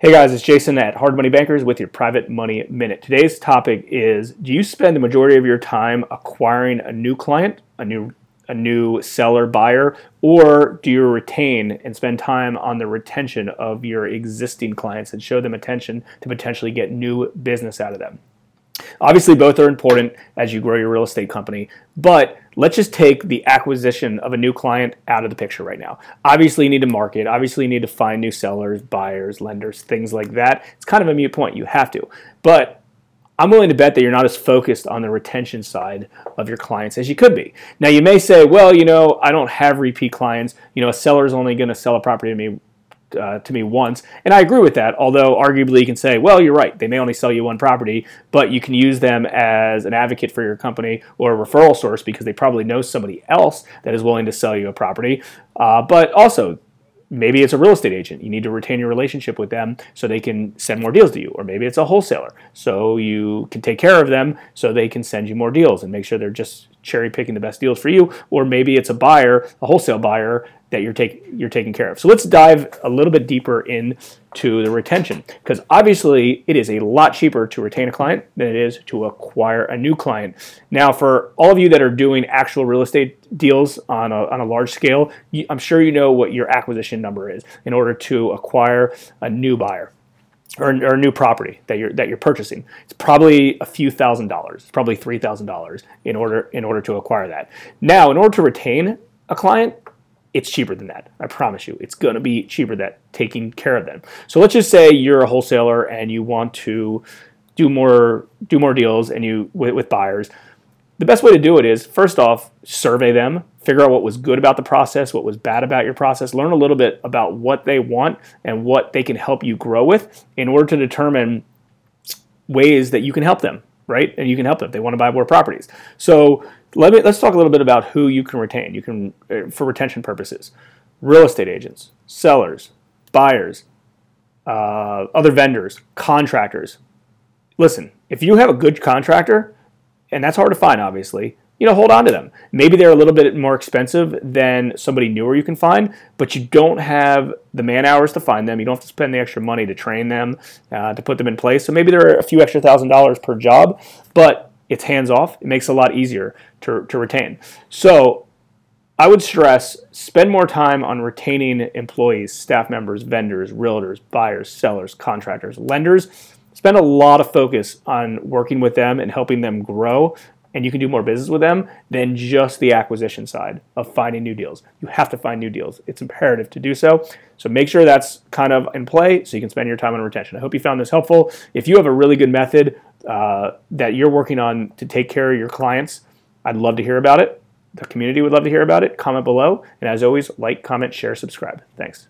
Hey guys, it's Jason at Hard Money Bankers with your Private Money Minute. Today's topic is Do you spend the majority of your time acquiring a new client, a new a new seller buyer, or do you retain and spend time on the retention of your existing clients and show them attention to potentially get new business out of them? Obviously, both are important as you grow your real estate company, but let's just take the acquisition of a new client out of the picture right now. Obviously, you need to market, obviously, you need to find new sellers, buyers, lenders, things like that. It's kind of a mute point, you have to. But I'm willing to bet that you're not as focused on the retention side of your clients as you could be. Now, you may say, well, you know, I don't have repeat clients. You know, a seller is only going to sell a property to me uh, to me once. And I agree with that, although arguably you can say, well, you're right. They may only sell you one property, but you can use them as an advocate for your company or a referral source because they probably know somebody else that is willing to sell you a property. Uh, but also, maybe it's a real estate agent. You need to retain your relationship with them so they can send more deals to you. Or maybe it's a wholesaler. So you can take care of them so they can send you more deals and make sure they're just cherry picking the best deals for you. Or maybe it's a buyer, a wholesale buyer that you're taking you're taking care of. So let's dive a little bit deeper into the retention because obviously it is a lot cheaper to retain a client than it is to acquire a new client. Now, for all of you that are doing actual real estate deals on a, on a large scale, you, I'm sure you know what your acquisition number is in order to acquire a new buyer. Or, or, a new property that you're that you're purchasing. It's probably a few thousand dollars. It's probably three thousand dollars in order in order to acquire that. Now, in order to retain a client, it's cheaper than that. I promise you, it's going to be cheaper than taking care of them. So let's just say you're a wholesaler and you want to do more do more deals and you with, with buyers. The best way to do it is first off, survey them, figure out what was good about the process, what was bad about your process, learn a little bit about what they want and what they can help you grow with in order to determine ways that you can help them, right? And you can help them they want to buy more properties. So let me let's talk a little bit about who you can retain. You can uh, for retention purposes, real estate agents, sellers, buyers, uh, other vendors, contractors. Listen, if you have a good contractor, and that's hard to find, obviously, you know, hold on to them. Maybe they're a little bit more expensive than somebody newer you can find, but you don't have the man hours to find them. You don't have to spend the extra money to train them, uh, to put them in place. So maybe they're a few extra thousand dollars per job, but it's hands off. It makes it a lot easier to, to retain. So I would stress spend more time on retaining employees, staff members, vendors, realtors, buyers, sellers, contractors, lenders. Spend a lot of focus on working with them and helping them grow and you can do more business with them than just the acquisition side of finding new deals. You have to find new deals. It's imperative to do so. So make sure that's kind of in play so you can spend your time on retention. I hope you found this helpful. If you have a really good method uh, that you're working on to take care of your clients, I'd love to hear about it. The community would love to hear about it. Comment below. And as always, like, comment, share, subscribe. Thanks.